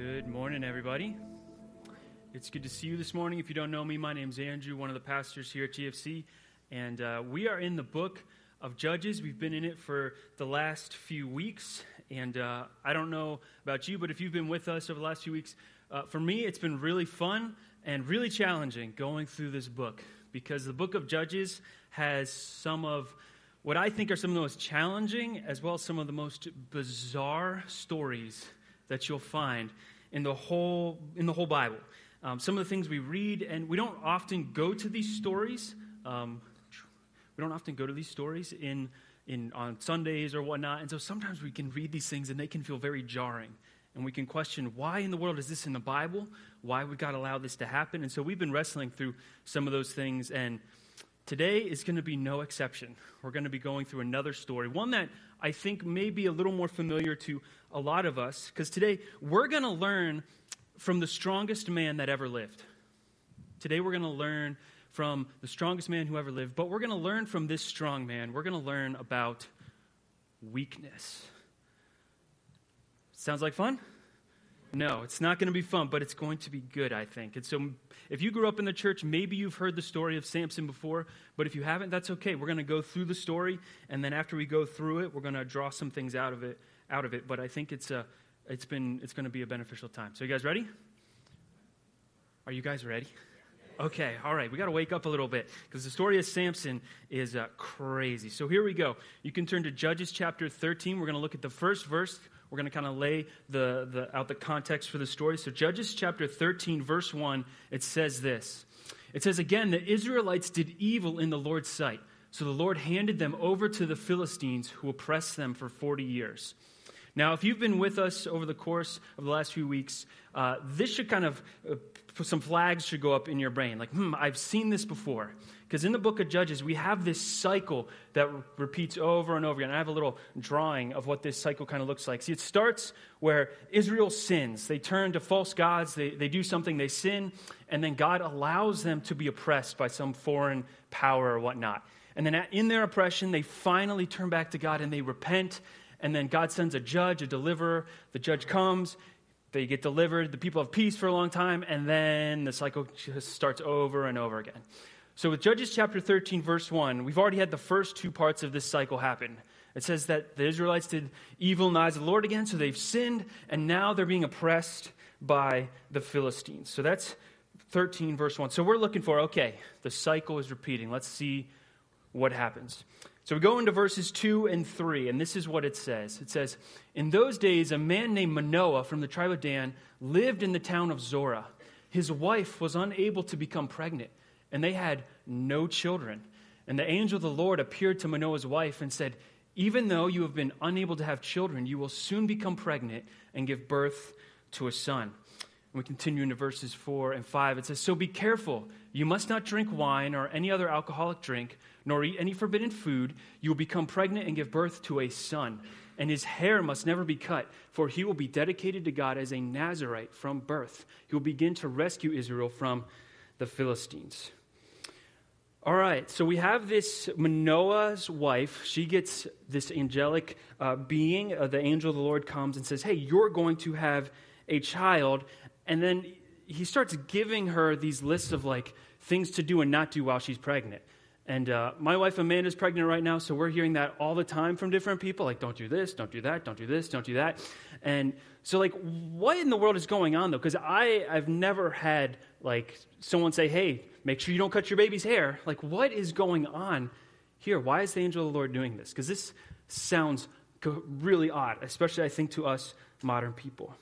Good morning, everybody. It's good to see you this morning. If you don't know me, my name's Andrew, one of the pastors here at GFC, and uh, we are in the book of Judges. We've been in it for the last few weeks, and uh, I don't know about you, but if you've been with us over the last few weeks, uh, for me, it's been really fun and really challenging going through this book because the book of Judges has some of what I think are some of the most challenging as well as some of the most bizarre stories that you'll find in the whole, in the whole Bible. Um, some of the things we read, and we don't often go to these stories. Um, we don't often go to these stories in, in, on Sundays or whatnot. And so sometimes we can read these things and they can feel very jarring. And we can question why in the world is this in the Bible? Why would God allow this to happen? And so we've been wrestling through some of those things. And today is going to be no exception. We're going to be going through another story, one that I think may be a little more familiar to a lot of us, because today we're going to learn from the strongest man that ever lived. Today we're going to learn from the strongest man who ever lived, but we're going to learn from this strong man. We're going to learn about weakness. Sounds like fun? No, it's not going to be fun, but it's going to be good, I think. And so, if you grew up in the church, maybe you've heard the story of Samson before, but if you haven't, that's okay. We're going to go through the story, and then after we go through it, we're going to draw some things out of it. Out of it, but I think it's a, it's been, it's going to be a beneficial time. So, you guys ready? Are you guys ready? Okay, all right. We got to wake up a little bit because the story of Samson is uh, crazy. So here we go. You can turn to Judges chapter 13. We're going to look at the first verse we're going to kind of lay the, the, out the context for the story. So, Judges chapter 13, verse 1, it says this It says, Again, the Israelites did evil in the Lord's sight. So the Lord handed them over to the Philistines, who oppressed them for 40 years. Now, if you've been with us over the course of the last few weeks, uh, this should kind of, uh, some flags should go up in your brain. Like, hmm, I've seen this before. Because in the book of Judges, we have this cycle that repeats over and over again. I have a little drawing of what this cycle kind of looks like. See, it starts where Israel sins. They turn to false gods, they, they do something, they sin, and then God allows them to be oppressed by some foreign power or whatnot. And then in their oppression, they finally turn back to God and they repent. And then God sends a judge, a deliverer. The judge comes, they get delivered, the people have peace for a long time, and then the cycle just starts over and over again. So, with Judges chapter 13, verse 1, we've already had the first two parts of this cycle happen. It says that the Israelites did evil in the eyes of the Lord again, so they've sinned, and now they're being oppressed by the Philistines. So that's 13, verse 1. So we're looking for, okay, the cycle is repeating. Let's see what happens. So we go into verses 2 and 3, and this is what it says. It says, In those days, a man named Manoah from the tribe of Dan lived in the town of Zorah. His wife was unable to become pregnant and they had no children. And the angel of the Lord appeared to Manoah's wife and said, Even though you have been unable to have children, you will soon become pregnant and give birth to a son. And we continue into verses 4 and 5. It says, So be careful. You must not drink wine or any other alcoholic drink, nor eat any forbidden food. You will become pregnant and give birth to a son. And his hair must never be cut, for he will be dedicated to God as a Nazarite from birth. He will begin to rescue Israel from the Philistines. All right, so we have this Manoah's wife. She gets this angelic uh, being. Uh, the angel of the Lord comes and says, Hey, you're going to have a child. And then he starts giving her these lists of like things to do and not do while she's pregnant. And uh, my wife Amanda's pregnant right now, so we're hearing that all the time from different people like, don't do this, don't do that, don't do this, don't do that. And so, like, what in the world is going on though? Because I've never had like someone say, hey, make sure you don't cut your baby's hair. Like, what is going on here? Why is the angel of the Lord doing this? Because this sounds really odd, especially, I think, to us modern people.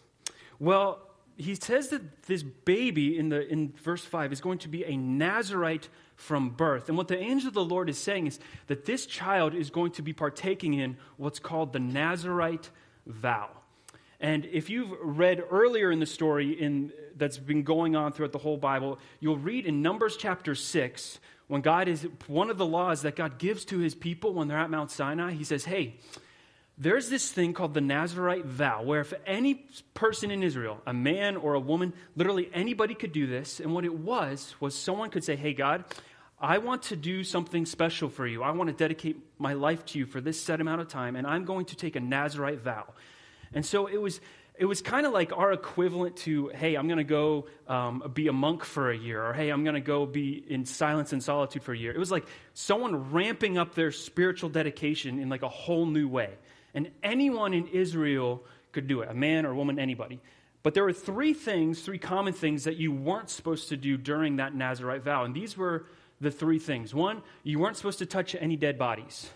Well, he says that this baby in, the, in verse 5 is going to be a Nazarite from birth. And what the angel of the Lord is saying is that this child is going to be partaking in what's called the Nazarite vow. And if you've read earlier in the story in, that's been going on throughout the whole Bible, you'll read in Numbers chapter 6, when God is, one of the laws that God gives to his people when they're at Mount Sinai, he says, hey, there's this thing called the Nazarite vow, where if any person in Israel, a man or a woman, literally anybody could do this. And what it was, was someone could say, hey, God, I want to do something special for you. I want to dedicate my life to you for this set amount of time, and I'm going to take a Nazarite vow. And so it was it was kind of like our equivalent to, hey, I'm going to go um, be a monk for a year, or hey, I'm going to go be in silence and solitude for a year. It was like someone ramping up their spiritual dedication in like a whole new way. And anyone in Israel could do it a man or a woman, anybody. But there were three things, three common things that you weren't supposed to do during that Nazarite vow. And these were the three things. One, you weren't supposed to touch any dead bodies.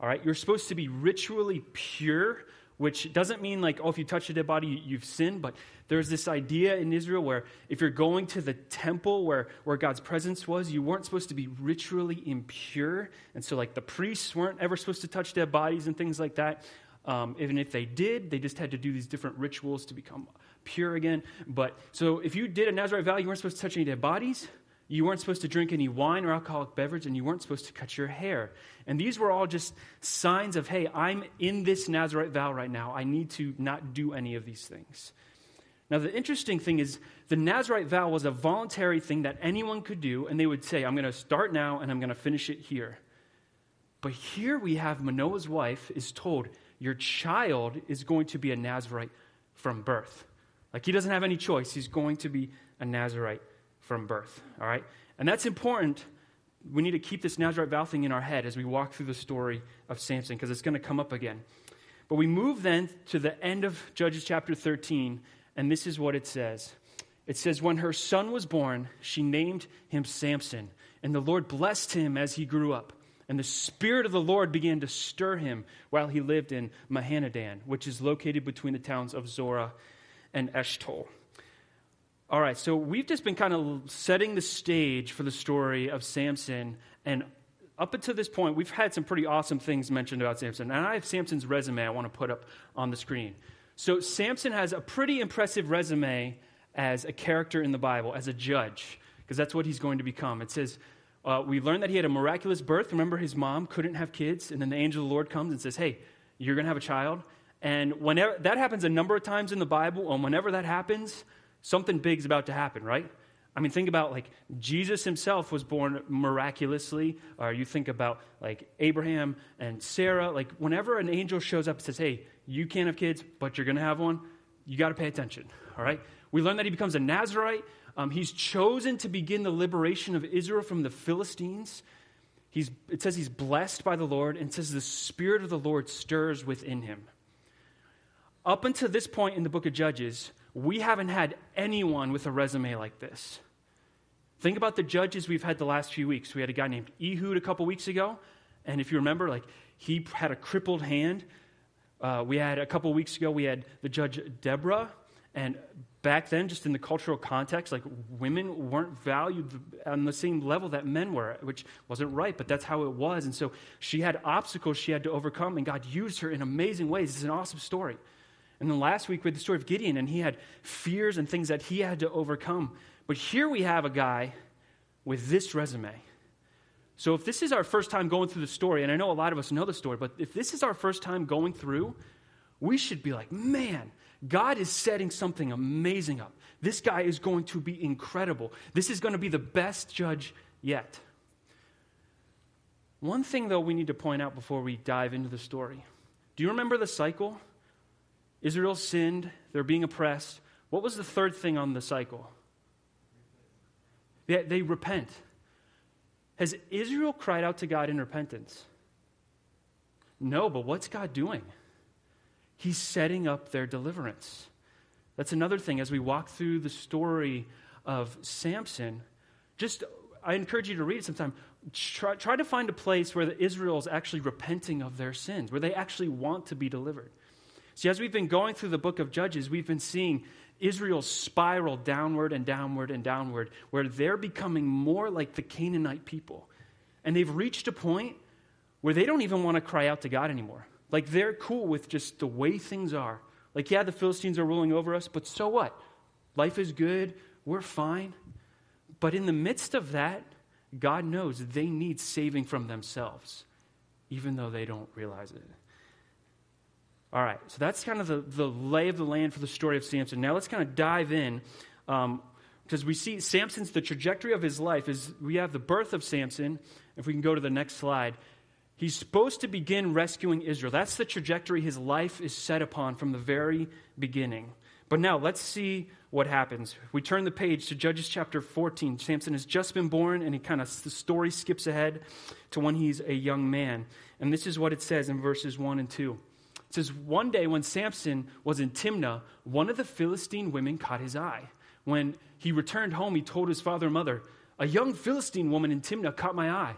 All right, you're supposed to be ritually pure which doesn't mean like, oh, if you touch a dead body, you've sinned, but there's this idea in Israel where if you're going to the temple where, where God's presence was, you weren't supposed to be ritually impure. And so, like, the priests weren't ever supposed to touch dead bodies and things like that. Um, even if they did, they just had to do these different rituals to become pure again. But so, if you did a Nazarite vow, you weren't supposed to touch any dead bodies. You weren't supposed to drink any wine or alcoholic beverage, and you weren't supposed to cut your hair. And these were all just signs of, hey, I'm in this Nazarite vow right now. I need to not do any of these things. Now, the interesting thing is, the Nazarite vow was a voluntary thing that anyone could do, and they would say, I'm going to start now and I'm going to finish it here. But here we have Manoah's wife is told, Your child is going to be a Nazarite from birth. Like he doesn't have any choice, he's going to be a Nazarite from birth. All right? And that's important. We need to keep this Nazarite vow thing in our head as we walk through the story of Samson because it's going to come up again. But we move then to the end of Judges chapter 13, and this is what it says. It says, When her son was born, she named him Samson, and the Lord blessed him as he grew up. And the Spirit of the Lord began to stir him while he lived in Mahaneh-dan, which is located between the towns of Zorah and Eshtaol. All right, so we've just been kind of setting the stage for the story of Samson. And up until this point, we've had some pretty awesome things mentioned about Samson. And I have Samson's resume I want to put up on the screen. So, Samson has a pretty impressive resume as a character in the Bible, as a judge, because that's what he's going to become. It says, uh, we learned that he had a miraculous birth. Remember, his mom couldn't have kids. And then the angel of the Lord comes and says, Hey, you're going to have a child. And whenever that happens a number of times in the Bible, and whenever that happens, something big's about to happen, right? I mean, think about like Jesus himself was born miraculously, or you think about like Abraham and Sarah. Like, whenever an angel shows up and says, Hey, you can't have kids, but you're going to have one, you got to pay attention, all right? We learn that he becomes a Nazarite. Um, he's chosen to begin the liberation of Israel from the Philistines. He's, it says he's blessed by the Lord, and says the Spirit of the Lord stirs within him. Up until this point in the book of Judges, we haven't had anyone with a resume like this. Think about the judges we've had the last few weeks. We had a guy named Ehud a couple weeks ago, and if you remember, like he had a crippled hand. Uh, we had a couple weeks ago, we had the judge Deborah, and back then, just in the cultural context, like women weren't valued on the same level that men were, which wasn't right, but that's how it was. And so she had obstacles she had to overcome, and God used her in amazing ways. It's an awesome story. And then last week we had the story of Gideon, and he had fears and things that he had to overcome. But here we have a guy with this resume. So if this is our first time going through the story, and I know a lot of us know the story, but if this is our first time going through, we should be like, man, God is setting something amazing up. This guy is going to be incredible. This is going to be the best judge yet. One thing, though, we need to point out before we dive into the story. Do you remember the cycle? Israel sinned, they're being oppressed. What was the third thing on the cycle? They, they repent. Has Israel cried out to God in repentance? No, but what's God doing? He's setting up their deliverance. That's another thing as we walk through the story of Samson. Just, I encourage you to read it sometime. Try, try to find a place where the Israel is actually repenting of their sins, where they actually want to be delivered. See, as we've been going through the book of Judges, we've been seeing Israel spiral downward and downward and downward, where they're becoming more like the Canaanite people. And they've reached a point where they don't even want to cry out to God anymore. Like they're cool with just the way things are. Like, yeah, the Philistines are ruling over us, but so what? Life is good, we're fine. But in the midst of that, God knows they need saving from themselves, even though they don't realize it. All right, so that's kind of the, the lay of the land for the story of Samson. Now let's kind of dive in because um, we see Samson's, the trajectory of his life is we have the birth of Samson. If we can go to the next slide, he's supposed to begin rescuing Israel. That's the trajectory his life is set upon from the very beginning. But now let's see what happens. We turn the page to Judges chapter 14. Samson has just been born, and he kind of the story skips ahead to when he's a young man. And this is what it says in verses 1 and 2. It says, One day when Samson was in Timnah, one of the Philistine women caught his eye. When he returned home, he told his father and mother, A young Philistine woman in Timnah caught my eye.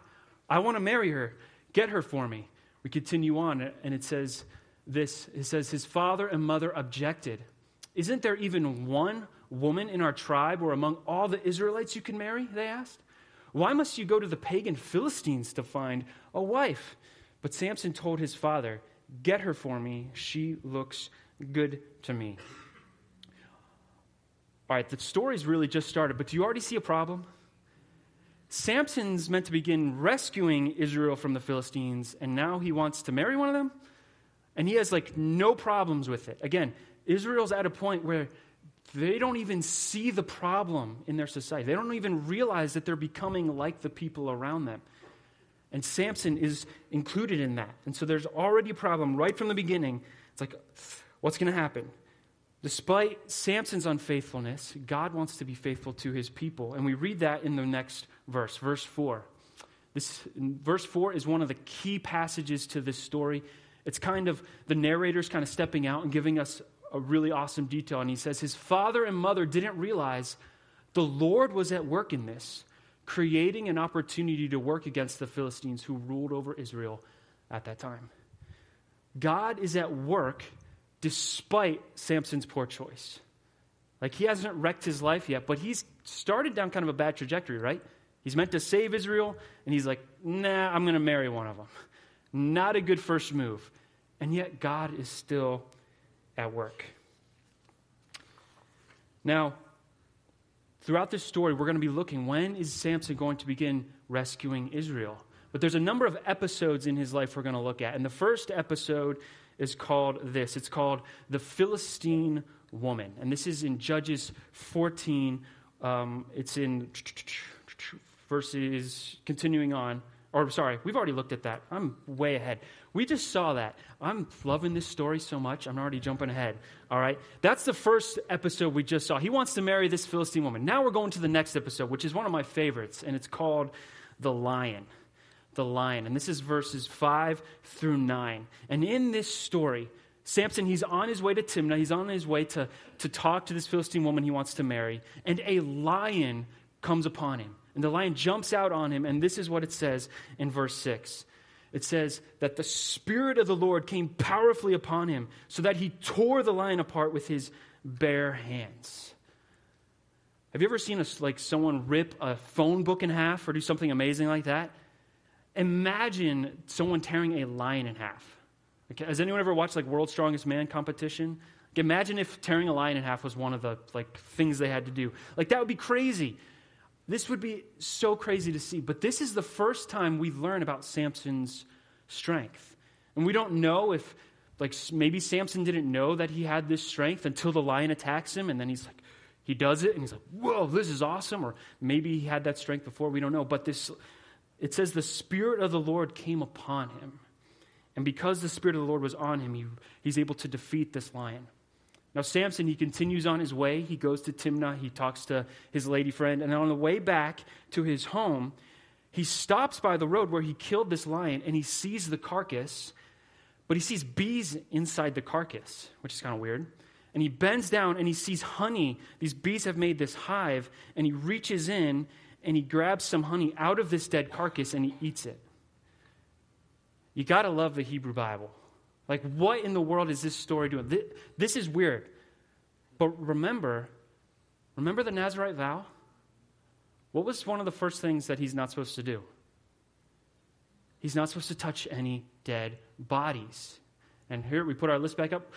I want to marry her. Get her for me. We continue on, and it says this it says, His father and mother objected. Isn't there even one woman in our tribe or among all the Israelites you can marry? They asked. Why must you go to the pagan Philistines to find a wife? But Samson told his father, Get her for me. She looks good to me. All right, the story's really just started, but do you already see a problem? Samson's meant to begin rescuing Israel from the Philistines, and now he wants to marry one of them? And he has like no problems with it. Again, Israel's at a point where they don't even see the problem in their society. They don't even realize that they're becoming like the people around them. And Samson is included in that. And so there's already a problem right from the beginning. It's like, what's going to happen? Despite Samson's unfaithfulness, God wants to be faithful to his people. And we read that in the next verse, verse 4. This, verse 4 is one of the key passages to this story. It's kind of the narrator's kind of stepping out and giving us a really awesome detail. And he says, His father and mother didn't realize the Lord was at work in this, creating an opportunity to work against the Philistines who ruled over Israel at that time. God is at work despite Samson's poor choice. Like he hasn't wrecked his life yet, but he's started down kind of a bad trajectory, right? He's meant to save Israel, and he's like, nah, I'm going to marry one of them. Not a good first move. And yet, God is still at work. Now, throughout this story, we're going to be looking when is Samson going to begin rescuing Israel? But there's a number of episodes in his life we're going to look at. And the first episode is called this it's called The Philistine Woman. And this is in Judges 14. Um, it's in verses, continuing on. Or, sorry, we've already looked at that. I'm way ahead. We just saw that. I'm loving this story so much, I'm already jumping ahead. All right? That's the first episode we just saw. He wants to marry this Philistine woman. Now we're going to the next episode, which is one of my favorites, and it's called The Lion. The Lion. And this is verses 5 through 9. And in this story, Samson, he's on his way to Timnah. He's on his way to, to talk to this Philistine woman he wants to marry. And a lion comes upon him. And the lion jumps out on him, and this is what it says in verse 6. It says that the Spirit of the Lord came powerfully upon him, so that he tore the lion apart with his bare hands. Have you ever seen a, like someone rip a phone book in half or do something amazing like that? Imagine someone tearing a lion in half. Has anyone ever watched like World's Strongest Man competition? Like, imagine if tearing a lion in half was one of the like things they had to do. Like that would be crazy. This would be so crazy to see. But this is the first time we learn about Samson's strength. And we don't know if, like, maybe Samson didn't know that he had this strength until the lion attacks him, and then he's like, he does it, and he's like, whoa, this is awesome. Or maybe he had that strength before, we don't know. But this, it says, the Spirit of the Lord came upon him. And because the Spirit of the Lord was on him, he, he's able to defeat this lion. Now, Samson, he continues on his way. He goes to Timnah. He talks to his lady friend. And on the way back to his home, he stops by the road where he killed this lion and he sees the carcass, but he sees bees inside the carcass, which is kind of weird. And he bends down and he sees honey. These bees have made this hive, and he reaches in and he grabs some honey out of this dead carcass and he eats it. You got to love the Hebrew Bible. Like, what in the world is this story doing? This is weird. But remember, remember the Nazarite vow? What was one of the first things that he's not supposed to do? He's not supposed to touch any dead bodies. And here we put our list back up.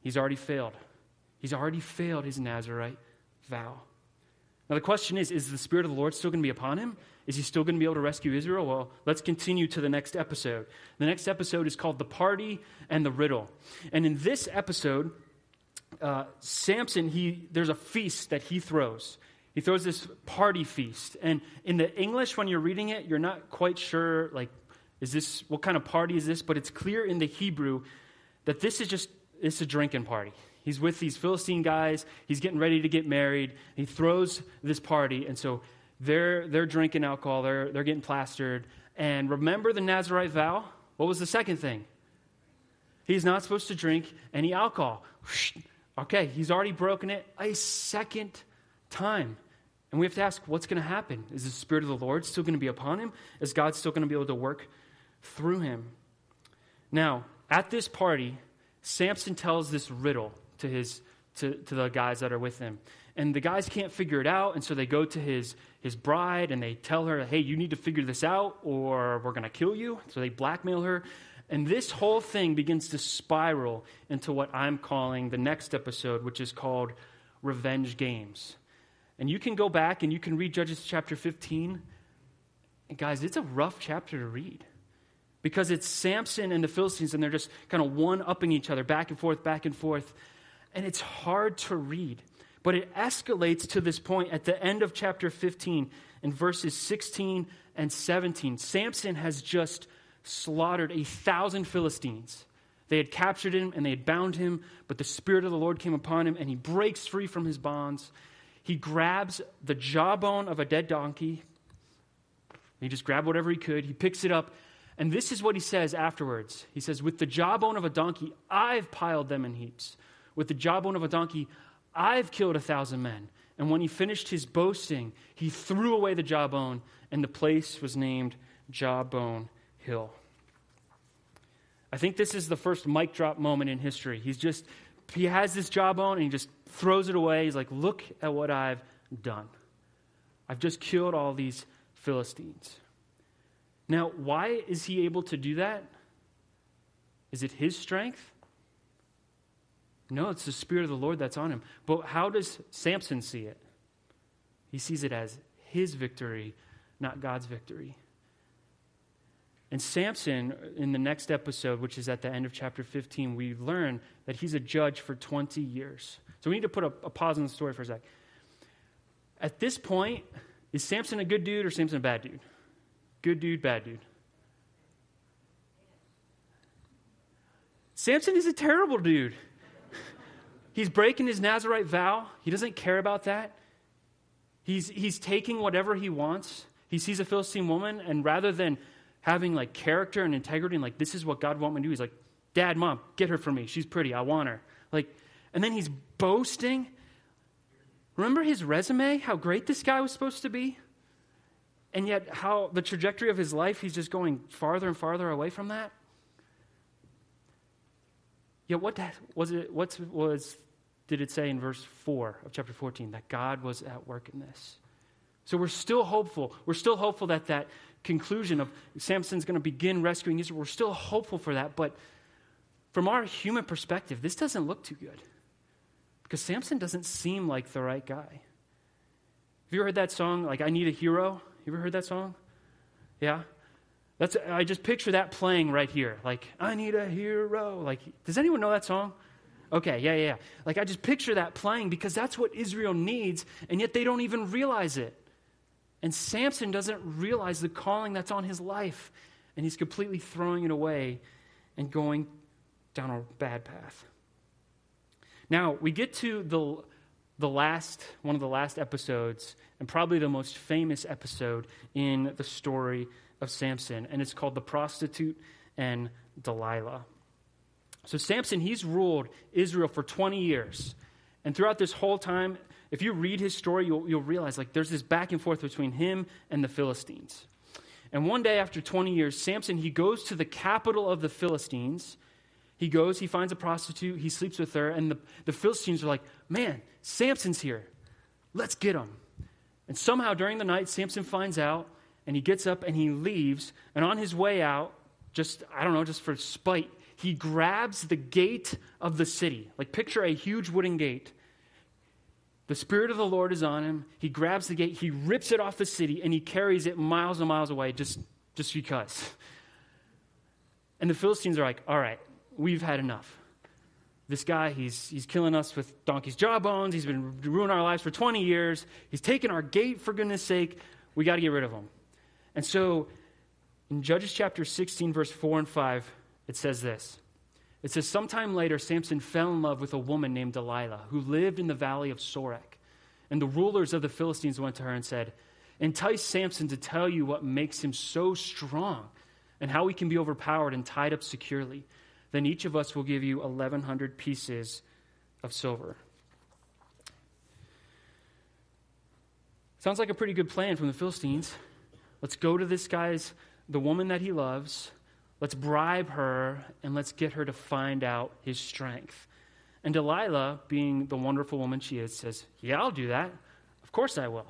He's already failed. He's already failed his Nazarite vow. Now, the question is is the Spirit of the Lord still going to be upon him? Is he still going to be able to rescue Israel? Well, let's continue to the next episode. The next episode is called The Party and the Riddle. And in this episode, uh, Samson, he, there's a feast that he throws. He throws this party feast. And in the English, when you're reading it, you're not quite sure, like, is this, what kind of party is this? But it's clear in the Hebrew that this is just, it's a drinking party. He's with these Philistine guys. He's getting ready to get married. He throws this party, and so they're, they're drinking alcohol. They're, they're getting plastered. And remember the Nazarite vow? What was the second thing? He's not supposed to drink any alcohol. Okay, he's already broken it a second time. And we have to ask, what's going to happen? Is the Spirit of the Lord still going to be upon him? Is God still going to be able to work through him? Now, at this party, Samson tells this riddle to, his, to, to the guys that are with him. And the guys can't figure it out, and so they go to his, his bride and they tell her, hey, you need to figure this out or we're going to kill you. So they blackmail her. And this whole thing begins to spiral into what I'm calling the next episode, which is called Revenge Games. And you can go back and you can read Judges chapter 15. And guys, it's a rough chapter to read because it's Samson and the Philistines, and they're just kind of one upping each other back and forth, back and forth. And it's hard to read. But it escalates to this point at the end of chapter 15 in verses 16 and 17. Samson has just slaughtered a thousand Philistines. They had captured him and they had bound him, but the Spirit of the Lord came upon him and he breaks free from his bonds. He grabs the jawbone of a dead donkey. He just grabbed whatever he could. He picks it up. And this is what he says afterwards. He says, With the jawbone of a donkey, I've piled them in heaps. With the jawbone of a donkey, I've killed a thousand men. And when he finished his boasting, he threw away the jawbone, and the place was named Jawbone hill. I think this is the first mic drop moment in history. He's just, he has this jawbone and he just throws it away. He's like, look at what I've done. I've just killed all these Philistines. Now, why is he able to do that? Is it his strength? No, it's the Spirit of the Lord that's on him. But how does Samson see it? He sees it as his victory, not God's victory. And Samson, in the next episode, which is at the end of chapter 15, we learn that he's a judge for 20 years. So we need to put a, a pause in the story for a sec. At this point, is Samson a good dude or Samson a bad dude? Good dude, bad dude. Samson is a terrible dude. He's breaking his Nazarite vow. He doesn't care about that. He's, he's taking whatever he wants. He sees a Philistine woman, and rather than having like character and integrity and like this is what God want me to do. He's like, Dad, Mom, get her for me. She's pretty. I want her. Like, and then he's boasting. Remember his resume? How great this guy was supposed to be? And yet, how the trajectory of his life, he's just going farther and farther away from that. Yet, what was it? What was did it say in verse four of chapter fourteen that God was at work in this? So we're still hopeful. We're still hopeful that that conclusion of Samson's going to begin rescuing Israel. We're still hopeful for that, but from our human perspective, this doesn't look too good because Samson doesn't seem like the right guy. Have you ever heard that song, like I Need a Hero? You ever heard that song? Yeah? That's, I just picture that playing right here. Like, I need a hero. Like, does anyone know that song? Okay, yeah, yeah, yeah. Like, I just picture that playing because that's what Israel needs, and yet they don't even realize it. And Samson doesn't realize the calling that's on his life, and he's completely throwing it away and going down a bad path. Now, we get to the, the last, one of the last episodes, and probably the most famous episode in the story of Samson, and it's called The Prostitute and Delilah. So, Samson, he's ruled Israel for 20 years. And throughout this whole time, if you read his story, you'll, you'll realize like there's this back and forth between him and the Philistines. And one day after 20 years, Samson, he goes to the capital of the Philistines. He goes, he finds a prostitute, he sleeps with her, and the, the Philistines are like, man, Samson's here. Let's get him. And somehow during the night, Samson finds out, and he gets up and he leaves. And on his way out, just, I don't know, just for spite, he grabs the gate of the city. Like, picture a huge wooden gate. The Spirit of the Lord is on him. He grabs the gate, he rips it off the city, and he carries it miles and miles away just, just because. And the Philistines are like, all right, we've had enough. This guy, he's, he's killing us with donkey's jawbones. He's been ruining our lives for 20 years. He's taken our gate, for goodness sake. We got to get rid of him. And so in Judges chapter 16, verse 4 and 5, it says this It says, Sometime later, Samson fell in love with a woman named Delilah, who lived in the valley of Sorek. And the rulers of the Philistines went to her and said, Entice Samson to tell you what makes him so strong and how he can be overpowered and tied up securely. Then each of us will give you 1,100 pieces of silver. Sounds like a pretty good plan from the Philistines. Let's go to this guy's, the woman that he loves. Let's bribe her and let's get her to find out his strength. And Delilah, being the wonderful woman she is, says, Yeah, I'll do that. Of course I will.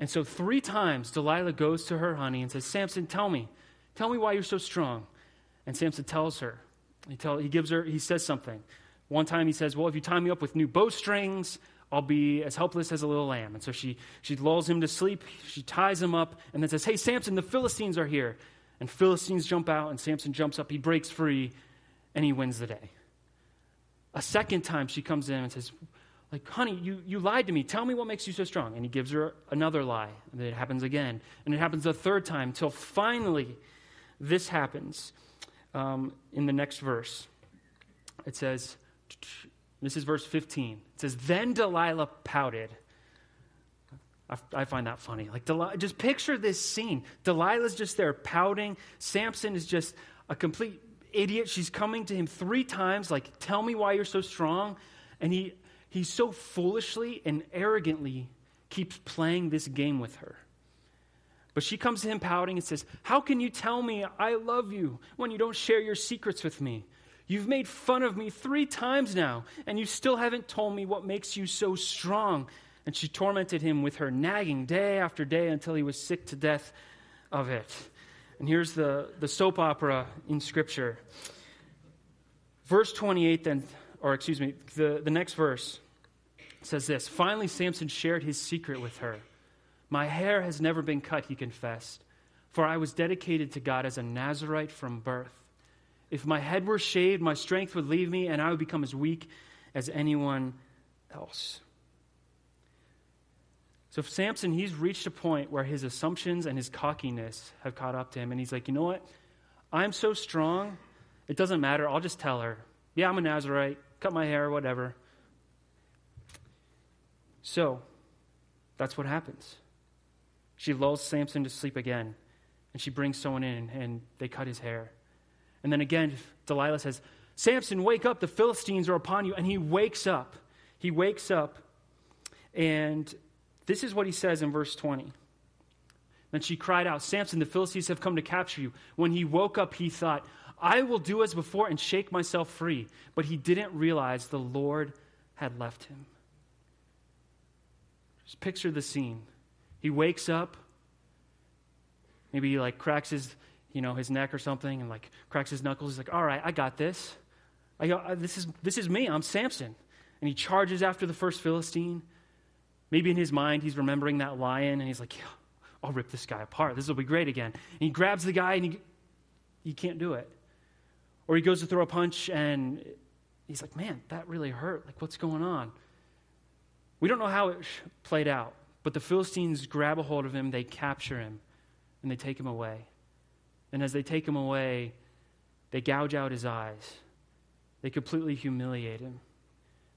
And so, three times, Delilah goes to her honey and says, Samson, tell me, tell me why you're so strong. And Samson tells her. He, tell, he gives her, he says something. One time he says, Well, if you tie me up with new bowstrings, I'll be as helpless as a little lamb. And so she, she lulls him to sleep. She ties him up and then says, Hey, Samson, the Philistines are here. And Philistines jump out, and Samson jumps up. He breaks free, and he wins the day. A second time, she comes in and says, like, honey, you, you lied to me. Tell me what makes you so strong. And he gives her another lie. And it happens again. And it happens a third time till finally this happens um, in the next verse. It says, this is verse 15. It says, Then Delilah pouted. I, find that funny. Like, Delilah, just picture this scene. Delilah's just there pouting. Samson is just a complete idiot. She's coming to him three times, like, Tell me why you're so strong. And he, he so foolishly and arrogantly keeps playing this game with her. But she comes to him pouting and says, How can you tell me I love you when you don't share your secrets with me? You've made fun of me three times now, and you still haven't told me what makes you so strong. And she tormented him with her nagging day after day until he was sick to death of it. And here's the, the soap opera in Scripture. Verse 28, then, or excuse me, the, the next verse says this Finally, Samson shared his secret with her. My hair has never been cut, he confessed, for I was dedicated to God as a Nazarite from birth. If my head were shaved, my strength would leave me, and I would become as weak as anyone else. So, Samson, he's reached a point where his assumptions and his cockiness have caught up to him, and he's like, you know what? I'm so strong, it doesn't matter. I'll just tell her, yeah, I'm a Nazarite, cut my hair, whatever. So, that's what happens. She lulls Samson to sleep again, and she brings someone in, and they cut his hair. And then again, Delilah says, Samson, wake up, the Philistines are upon you. And he wakes up. He wakes up, and this is what he says in verse 20. Then she cried out, Samson, the Philistines have come to capture you. When he woke up, he thought, I will do as before and shake myself free. But he didn't realize the Lord had left him. Just picture the scene. He wakes up. Maybe he like cracks his you know, his neck or something and like cracks his knuckles. He's like, all right, I got this. I go, uh, this, is, this is me. I'm Samson. And he charges after the first Philistine. Maybe in his mind, he's remembering that lion and he's like, yeah, I'll rip this guy apart. This will be great again. And he grabs the guy and he, he can't do it. Or he goes to throw a punch and he's like, man, that really hurt. Like, what's going on? We don't know how it played out, but the Philistines grab a hold of him, they capture him, and they take him away. And as they take him away, they gouge out his eyes. They completely humiliate him.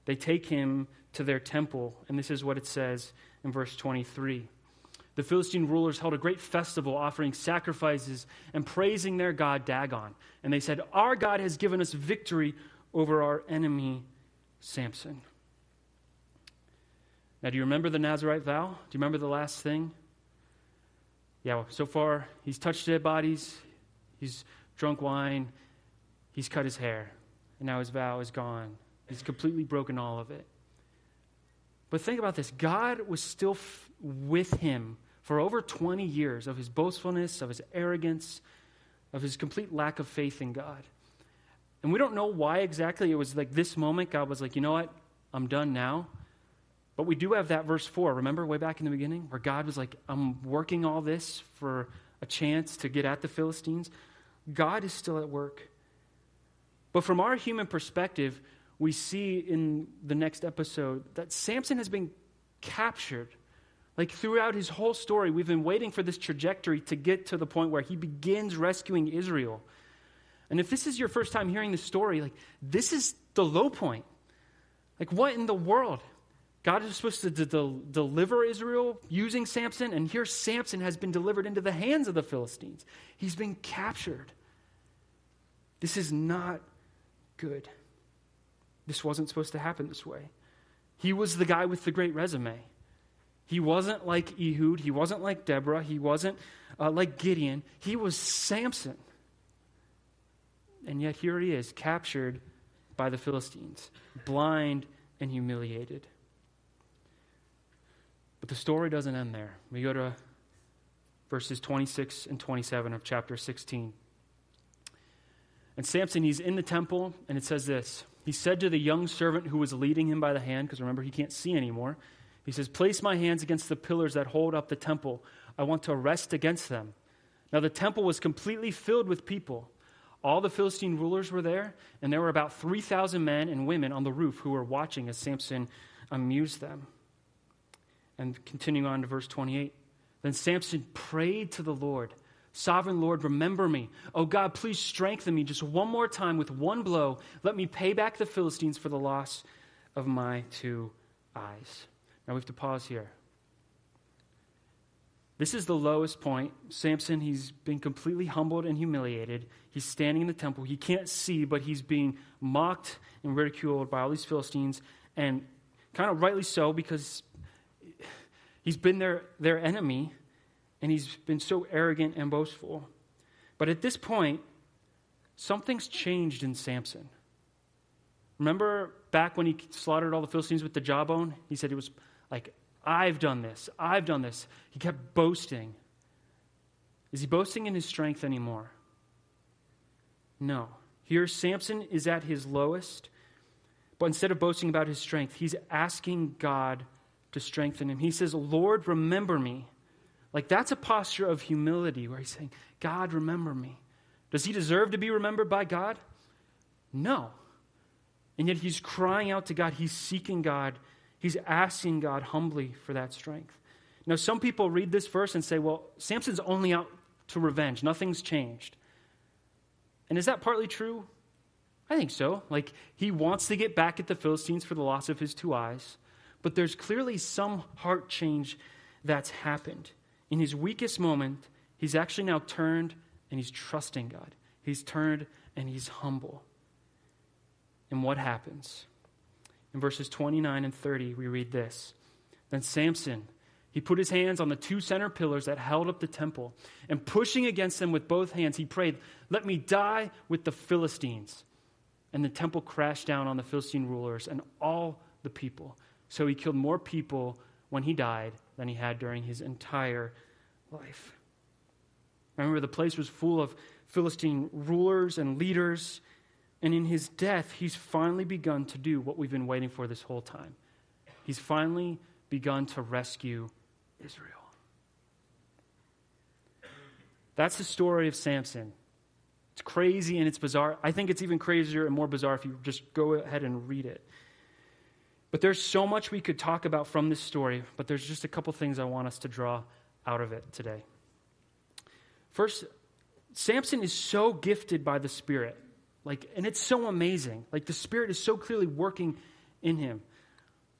They take him to their temple, and this is what it says in verse 23. The Philistine rulers held a great festival, offering sacrifices and praising their god Dagon. And they said, Our God has given us victory over our enemy, Samson. Now, do you remember the Nazarite vow? Do you remember the last thing? Yeah, so far, he's touched dead bodies, he's drunk wine, he's cut his hair, and now his vow is gone. He's completely broken all of it. But think about this God was still f- with him for over 20 years of his boastfulness, of his arrogance, of his complete lack of faith in God. And we don't know why exactly it was like this moment God was like, you know what? I'm done now. But we do have that verse 4, remember, way back in the beginning, where God was like, I'm working all this for a chance to get at the Philistines. God is still at work. But from our human perspective, we see in the next episode that Samson has been captured. Like throughout his whole story, we've been waiting for this trajectory to get to the point where he begins rescuing Israel. And if this is your first time hearing the story, like this is the low point. Like what in the world? God is supposed to de- de- deliver Israel using Samson, and here Samson has been delivered into the hands of the Philistines. He's been captured. This is not good. This wasn't supposed to happen this way. He was the guy with the great resume. He wasn't like Ehud. He wasn't like Deborah. He wasn't uh, like Gideon. He was Samson. And yet here he is, captured by the Philistines, blind and humiliated. But the story doesn't end there. We go to verses 26 and 27 of chapter 16. And Samson, he's in the temple, and it says this He said to the young servant who was leading him by the hand, because remember, he can't see anymore. He says, Place my hands against the pillars that hold up the temple. I want to rest against them. Now, the temple was completely filled with people. All the Philistine rulers were there, and there were about 3,000 men and women on the roof who were watching as Samson amused them. And continuing on to verse 28. Then Samson prayed to the Lord Sovereign Lord, remember me. Oh God, please strengthen me just one more time with one blow. Let me pay back the Philistines for the loss of my two eyes. Now we have to pause here. This is the lowest point. Samson, he's been completely humbled and humiliated. He's standing in the temple. He can't see, but he's being mocked and ridiculed by all these Philistines, and kind of rightly so because he's been their, their enemy and he's been so arrogant and boastful. But at this point, something's changed in Samson. Remember back when he slaughtered all the Philistines with the jawbone? He said it was like, I've done this, I've done this. He kept boasting. Is he boasting in his strength anymore? No. Here, Samson is at his lowest, but instead of boasting about his strength, he's asking God to strengthen him. He says, Lord, remember me like that's a posture of humility where he's saying, God, remember me. Does he deserve to be remembered by God? No. And yet he's crying out to God. He's seeking God. He's asking God humbly for that strength. Now, some people read this verse and say, well, Samson's only out to revenge. Nothing's changed. And is that partly true? I think so. Like, he wants to get back at the Philistines for the loss of his two eyes. But there's clearly some heart change that's happened in his weakest moment, he's actually now turned and he's trusting God. He's turned and he's humble. And what happens? In verses 29 and 30, we read this Then Samson, he put his hands on the two center pillars that held up the temple, and pushing against them with both hands, he prayed, Let me die with the Philistines. And the temple crashed down on the Philistine rulers and all the people. So he killed more people when he died than he had during his entire life. Remember, the place was full of Philistine rulers and leaders. And in his death, he's finally begun to do what we've been waiting for this whole time. He's finally begun to rescue Israel. That's the story of Samson. It's crazy and it's bizarre. I think it's even crazier and more bizarre if you just go ahead and read it. But there's so much we could talk about from this story, but there's just a couple things I want us to draw out of it today. First, Samson is so gifted by the Spirit. Like, and it's so amazing. Like the Spirit is so clearly working in him.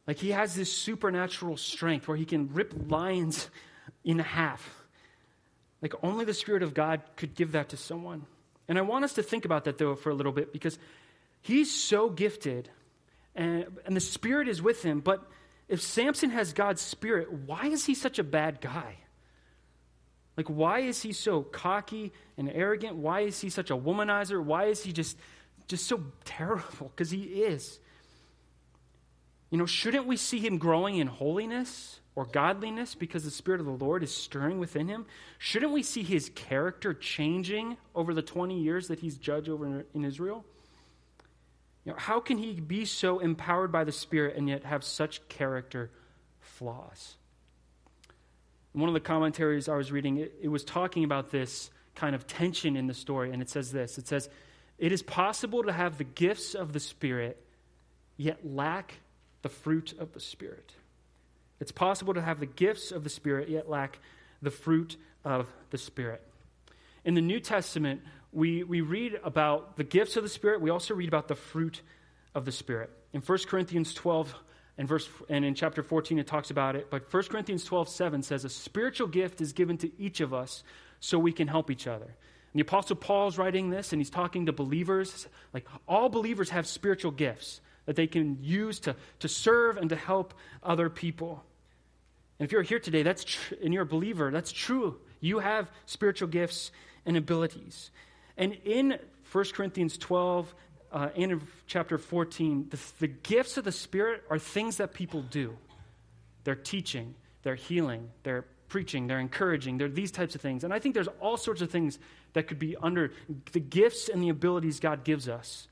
Like he has this supernatural strength where he can rip lions in half. Like only the Spirit of God could give that to someone. And I want us to think about that though for a little bit because he's so gifted and, and the Spirit is with him. But if Samson has God's Spirit, why is he such a bad guy? Like, why is he so cocky and arrogant? Why is he such a womanizer? Why is he just, just so terrible? Because he is. You know, shouldn't we see him growing in holiness or godliness because the Spirit of the Lord is stirring within him? Shouldn't we see his character changing over the 20 years that he's judge over in Israel? You know, how can he be so empowered by the Spirit and yet have such character flaws? one of the commentaries I was reading, it, it was talking about this kind of tension in the story, and it says this it says, It is possible to have the gifts of the Spirit, yet lack the fruit of the Spirit. It's possible to have the gifts of the Spirit, yet lack the fruit of the Spirit. In the New Testament, we, we read about the gifts of the Spirit. We also read about the fruit of the Spirit. In 1 Corinthians 12 and, verse, and in chapter 14, it talks about it. But 1 Corinthians 12, 7 says, A spiritual gift is given to each of us so we can help each other. And the Apostle Paul's writing this, and he's talking to believers. Like, all believers have spiritual gifts that they can use to, to serve and to help other people. And if you're here today, that's tr- and you're a believer, that's true. You have spiritual gifts and abilities. And in 1 Corinthians 12 uh, and in chapter 14, the, the gifts of the Spirit are things that people do. They're teaching, they're healing, they're preaching, they're encouraging, they're these types of things. And I think there's all sorts of things that could be under the gifts and the abilities God gives us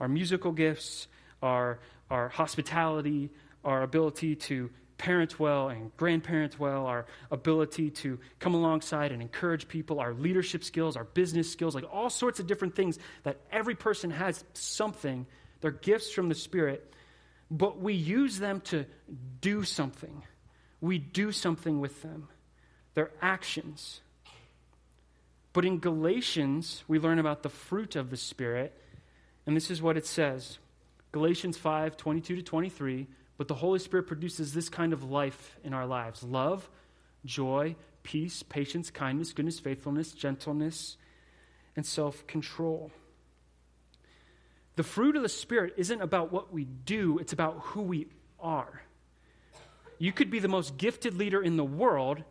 our musical gifts, our, our hospitality, our ability to parent well and grandparent well, our ability to come alongside and encourage people, our leadership skills, our business skills, like all sorts of different things that every person has something. They're gifts from the Spirit, but we use them to do something. We do something with them. They're actions. But in Galatians, we learn about the fruit of the Spirit, and this is what it says Galatians 5 22 to 23. But the Holy Spirit produces this kind of life in our lives love, joy, peace, patience, kindness, goodness, faithfulness, gentleness, and self control. The fruit of the Spirit isn't about what we do, it's about who we are. You could be the most gifted leader in the world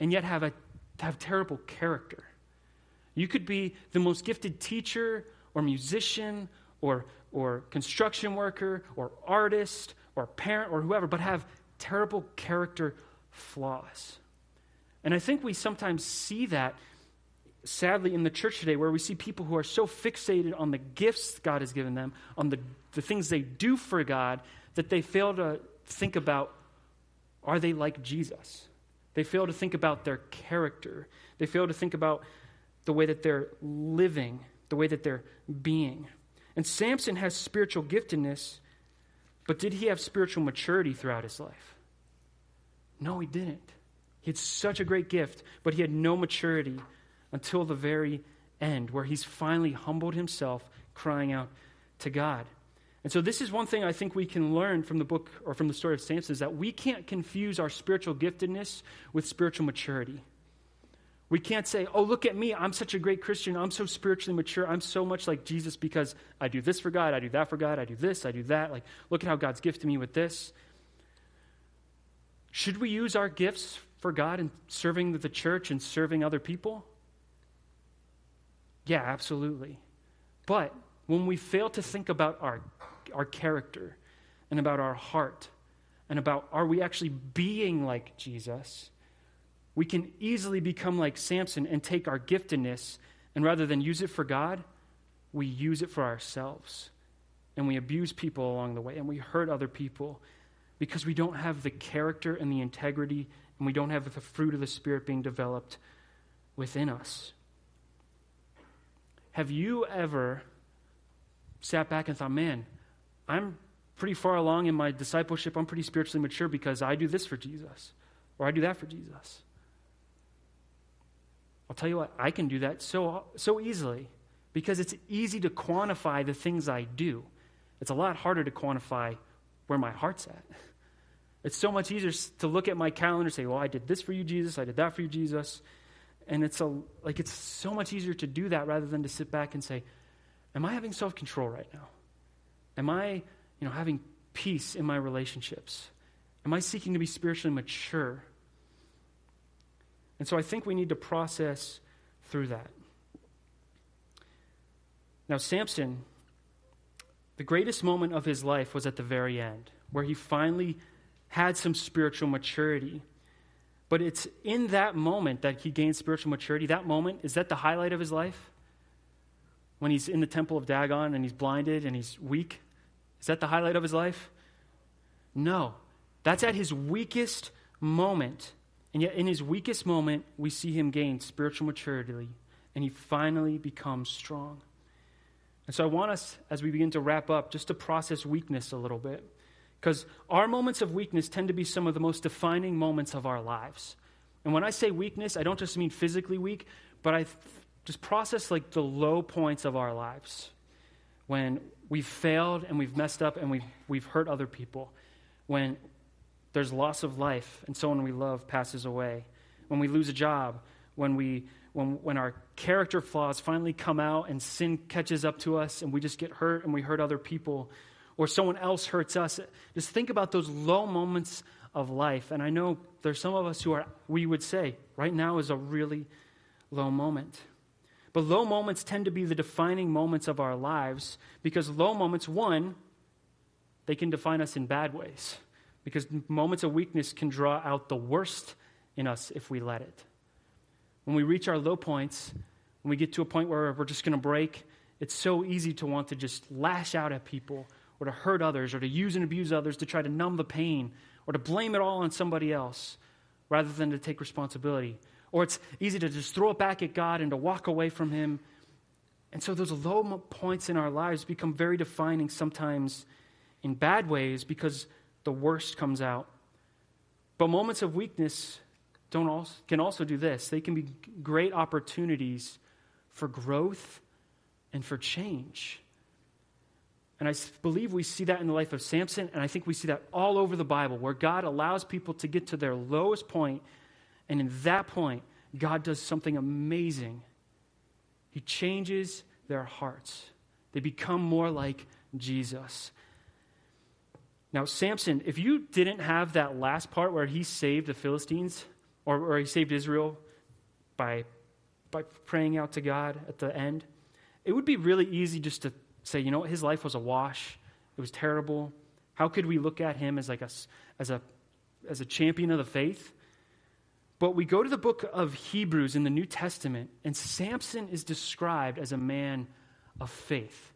and yet have, a, have terrible character. You could be the most gifted teacher or musician or, or construction worker or artist or parent or whoever, but have terrible character flaws. And I think we sometimes see that, sadly, in the church today, where we see people who are so fixated on the gifts God has given them, on the, the things they do for God, that they fail to think about are they like Jesus? They fail to think about their character. They fail to think about the way that they're living, the way that they're being. And Samson has spiritual giftedness, but did he have spiritual maturity throughout his life? No, he didn't. He had such a great gift, but he had no maturity until the very end, where he's finally humbled himself, crying out to God. And so, this is one thing I think we can learn from the book or from the story of Samson is that we can't confuse our spiritual giftedness with spiritual maturity. We can't say, oh, look at me. I'm such a great Christian. I'm so spiritually mature. I'm so much like Jesus because I do this for God. I do that for God. I do this. I do that. Like, look at how God's gifted me with this. Should we use our gifts for God and serving the church and serving other people? Yeah, absolutely. But when we fail to think about our, our character and about our heart and about are we actually being like Jesus, we can easily become like Samson and take our giftedness and rather than use it for God, we use it for ourselves. And we abuse people along the way and we hurt other people because we don't have the character and the integrity and we don't have the fruit of the Spirit being developed within us. Have you ever sat back and thought, man, I'm pretty far along in my discipleship. I'm pretty spiritually mature because I do this for Jesus or I do that for Jesus? I'll tell you what, I can do that so, so easily because it's easy to quantify the things I do. It's a lot harder to quantify where my heart's at. It's so much easier to look at my calendar and say, well, I did this for you, Jesus. I did that for you, Jesus. And it's a, like it's so much easier to do that rather than to sit back and say, am I having self-control right now? Am I, you know, having peace in my relationships? Am I seeking to be spiritually mature? And so I think we need to process through that. Now, Samson, the greatest moment of his life was at the very end, where he finally had some spiritual maturity. But it's in that moment that he gained spiritual maturity. That moment, is that the highlight of his life? When he's in the temple of Dagon and he's blinded and he's weak? Is that the highlight of his life? No. That's at his weakest moment and yet, in his weakest moment, we see him gain spiritual maturity, and he finally becomes strong. And so, I want us, as we begin to wrap up, just to process weakness a little bit. Because our moments of weakness tend to be some of the most defining moments of our lives. And when I say weakness, I don't just mean physically weak, but I, just process like the low points of our lives when we've failed and we've messed up and we've, we've hurt other people, when there's loss of life and someone we love passes away, when we lose a job, when, we, when, when our character flaws finally come out and sin catches up to us and we just get hurt and we hurt other people, or someone else hurts us. Just think about those low moments of life. And I know there's some of us who are, we would say, right now is a really low moment. But low moments tend to be the defining moments of our lives because low moments, one, they can define us in bad ways. Because moments of weakness can draw out the worst in us if we let it. When we reach our low points, when we get to a point where we're just going to break, it's so easy to want to just lash out at people or to hurt others or to use and abuse others to try to numb the pain or to blame it all on somebody else rather than to take responsibility. Or it's easy to just throw it back at God and to walk away from Him. And so those low points in our lives become very defining sometimes in bad ways because the worst comes out. But moments of weakness don't also, can also do this they can be great opportunities for growth and for change. And I believe we see that in the life of Samson, and I think we see that all over the Bible, where God allows people to get to their lowest point and in that point, God does something amazing. He changes their hearts, they become more like Jesus. Now, Samson, if you didn't have that last part where he saved the Philistines, or, or he saved Israel by, by praying out to God at the end, it would be really easy just to say, you know what, his life was a wash. It was terrible. How could we look at him as like a, as a, as a champion of the faith? But we go to the book of Hebrews in the New Testament, and Samson is described as a man of faith.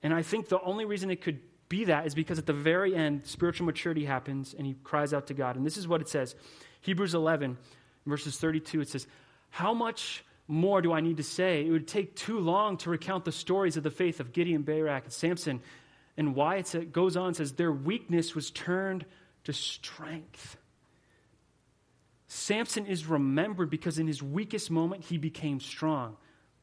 And I think the only reason it could be that is because at the very end, spiritual maturity happens, and he cries out to God. And this is what it says Hebrews 11, verses 32, it says, How much more do I need to say? It would take too long to recount the stories of the faith of Gideon, Barak, and Samson. And why it goes on, says, Their weakness was turned to strength. Samson is remembered because in his weakest moment he became strong,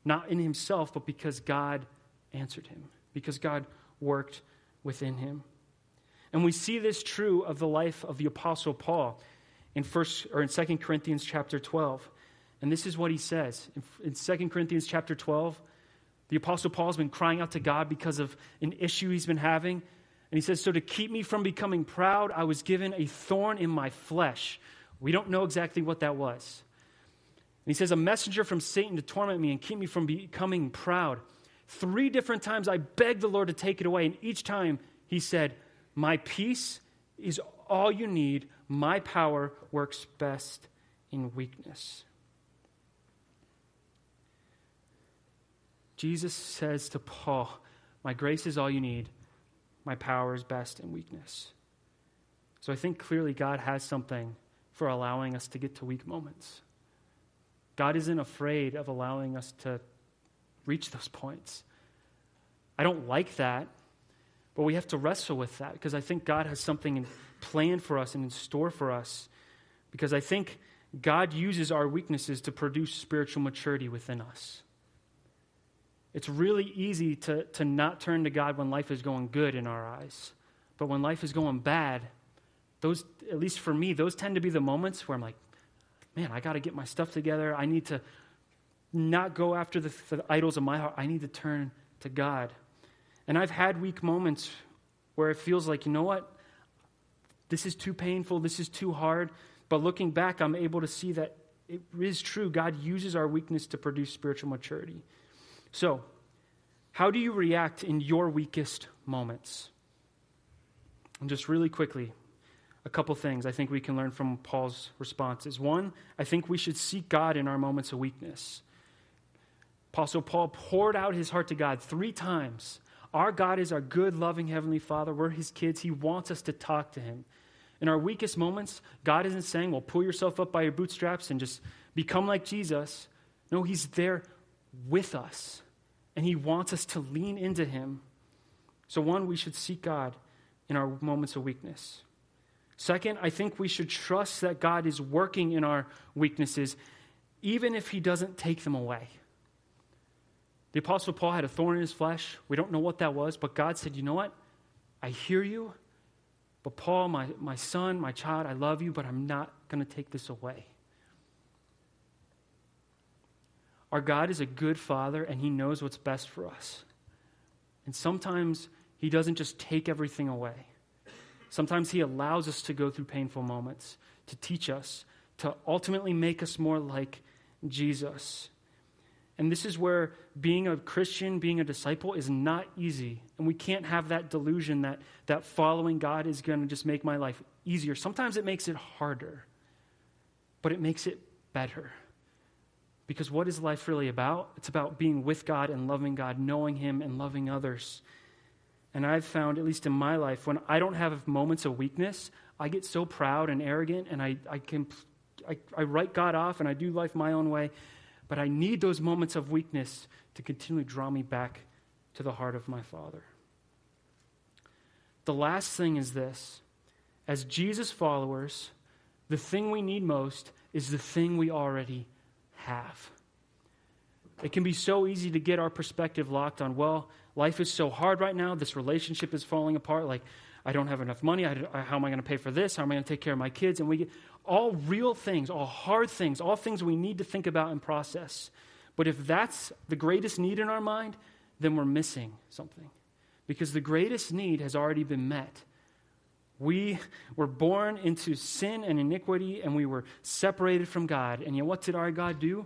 not in himself, but because God answered him, because God worked within him. And we see this true of the life of the apostle Paul in first or in 2 Corinthians chapter 12. And this is what he says. In, in 2 Corinthians chapter 12, the apostle Paul's been crying out to God because of an issue he's been having. And he says, So to keep me from becoming proud, I was given a thorn in my flesh we don't know exactly what that was. And he says, A messenger from Satan to torment me and keep me from becoming proud. Three different times I begged the Lord to take it away, and each time he said, My peace is all you need. My power works best in weakness. Jesus says to Paul, My grace is all you need. My power is best in weakness. So I think clearly God has something for allowing us to get to weak moments. God isn't afraid of allowing us to reach those points. I don't like that, but we have to wrestle with that because I think God has something planned for us and in store for us. Because I think God uses our weaknesses to produce spiritual maturity within us. It's really easy to, to not turn to God when life is going good in our eyes. But when life is going bad, those, at least for me, those tend to be the moments where I'm like, man, I got to get my stuff together. I need to not go after the, the idols of my heart. I need to turn to God. And I've had weak moments where it feels like, you know what? This is too painful. This is too hard. But looking back, I'm able to see that it is true. God uses our weakness to produce spiritual maturity. So, how do you react in your weakest moments? And just really quickly, a couple things I think we can learn from Paul's responses. One, I think we should seek God in our moments of weakness. Apostle Paul poured out his heart to God three times. Our God is our good, loving Heavenly Father. We're his kids. He wants us to talk to him. In our weakest moments, God isn't saying, well, pull yourself up by your bootstraps and just become like Jesus. No, he's there with us, and he wants us to lean into him. So, one, we should seek God in our moments of weakness. Second, I think we should trust that God is working in our weaknesses, even if He doesn't take them away. The Apostle Paul had a thorn in his flesh. We don't know what that was, but God said, You know what? I hear you, but Paul, my, my son, my child, I love you, but I'm not going to take this away. Our God is a good father, and he knows what's best for us. And sometimes he doesn't just take everything away. Sometimes he allows us to go through painful moments to teach us, to ultimately make us more like Jesus. And this is where being a Christian, being a disciple is not easy. And we can't have that delusion that, that following God is going to just make my life easier. Sometimes it makes it harder, but it makes it better. Because what is life really about? It's about being with God and loving God, knowing Him and loving others. And I've found, at least in my life, when I don't have moments of weakness, I get so proud and arrogant and I, I, can, I, I write God off and I do life my own way. But I need those moments of weakness to continually draw me back to the heart of my Father. The last thing is this as Jesus followers, the thing we need most is the thing we already have. It can be so easy to get our perspective locked on, well, life is so hard right now. This relationship is falling apart. Like, I don't have enough money. I, how am I going to pay for this? How am I going to take care of my kids? And we get all real things, all hard things, all things we need to think about and process. But if that's the greatest need in our mind, then we're missing something. Because the greatest need has already been met. We were born into sin and iniquity, and we were separated from God. And yet, what did our God do?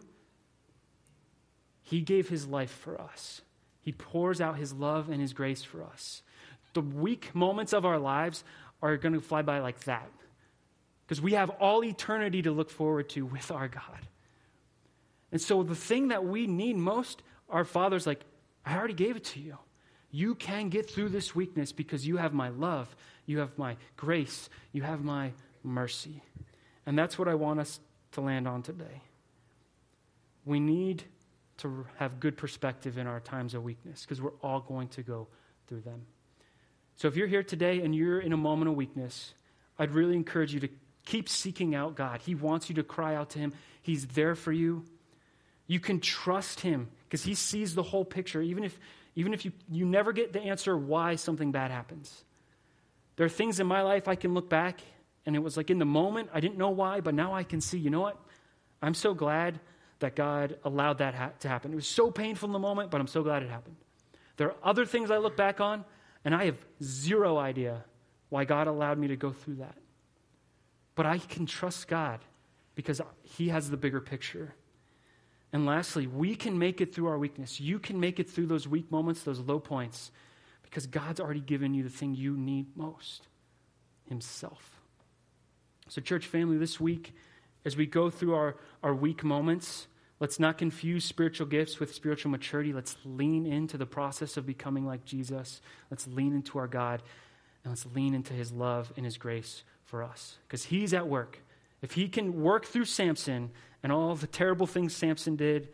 He gave his life for us. He pours out his love and his grace for us. The weak moments of our lives are going to fly by like that because we have all eternity to look forward to with our God. And so, the thing that we need most, our Father's like, I already gave it to you. You can get through this weakness because you have my love you have my grace. You have my mercy. And that's what I want us to land on today. We need to have good perspective in our times of weakness because we're all going to go through them. So if you're here today and you're in a moment of weakness, I'd really encourage you to keep seeking out God. He wants you to cry out to Him, He's there for you. You can trust Him because He sees the whole picture, even if, even if you, you never get the answer why something bad happens. There are things in my life I can look back and it was like in the moment, I didn't know why, but now I can see, you know what? I'm so glad that God allowed that ha- to happen. It was so painful in the moment, but I'm so glad it happened. There are other things I look back on, and I have zero idea why God allowed me to go through that. But I can trust God because He has the bigger picture. And lastly, we can make it through our weakness. You can make it through those weak moments, those low points, because God's already given you the thing you need most Himself. So, church family, this week, as we go through our, our weak moments, let's not confuse spiritual gifts with spiritual maturity. Let's lean into the process of becoming like Jesus. Let's lean into our God, and let's lean into His love and His grace for us, because He's at work. If He can work through Samson and all the terrible things Samson did,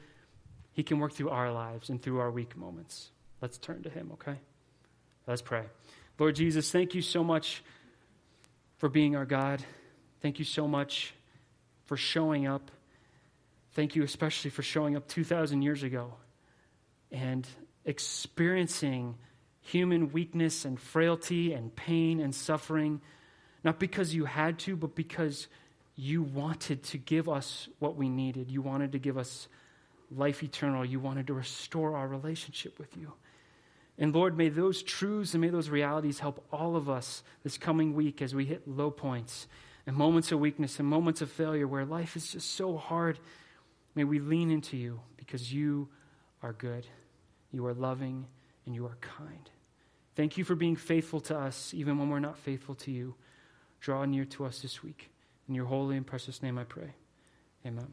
He can work through our lives and through our weak moments. Let's turn to Him, okay? Let's pray. Lord Jesus, thank you so much for being our God. Thank you so much for showing up. Thank you especially for showing up 2,000 years ago and experiencing human weakness and frailty and pain and suffering, not because you had to, but because you wanted to give us what we needed. You wanted to give us life eternal. You wanted to restore our relationship with you. And Lord, may those truths and may those realities help all of us this coming week as we hit low points and moments of weakness and moments of failure where life is just so hard. May we lean into you because you are good, you are loving, and you are kind. Thank you for being faithful to us even when we're not faithful to you. Draw near to us this week. In your holy and precious name I pray. Amen.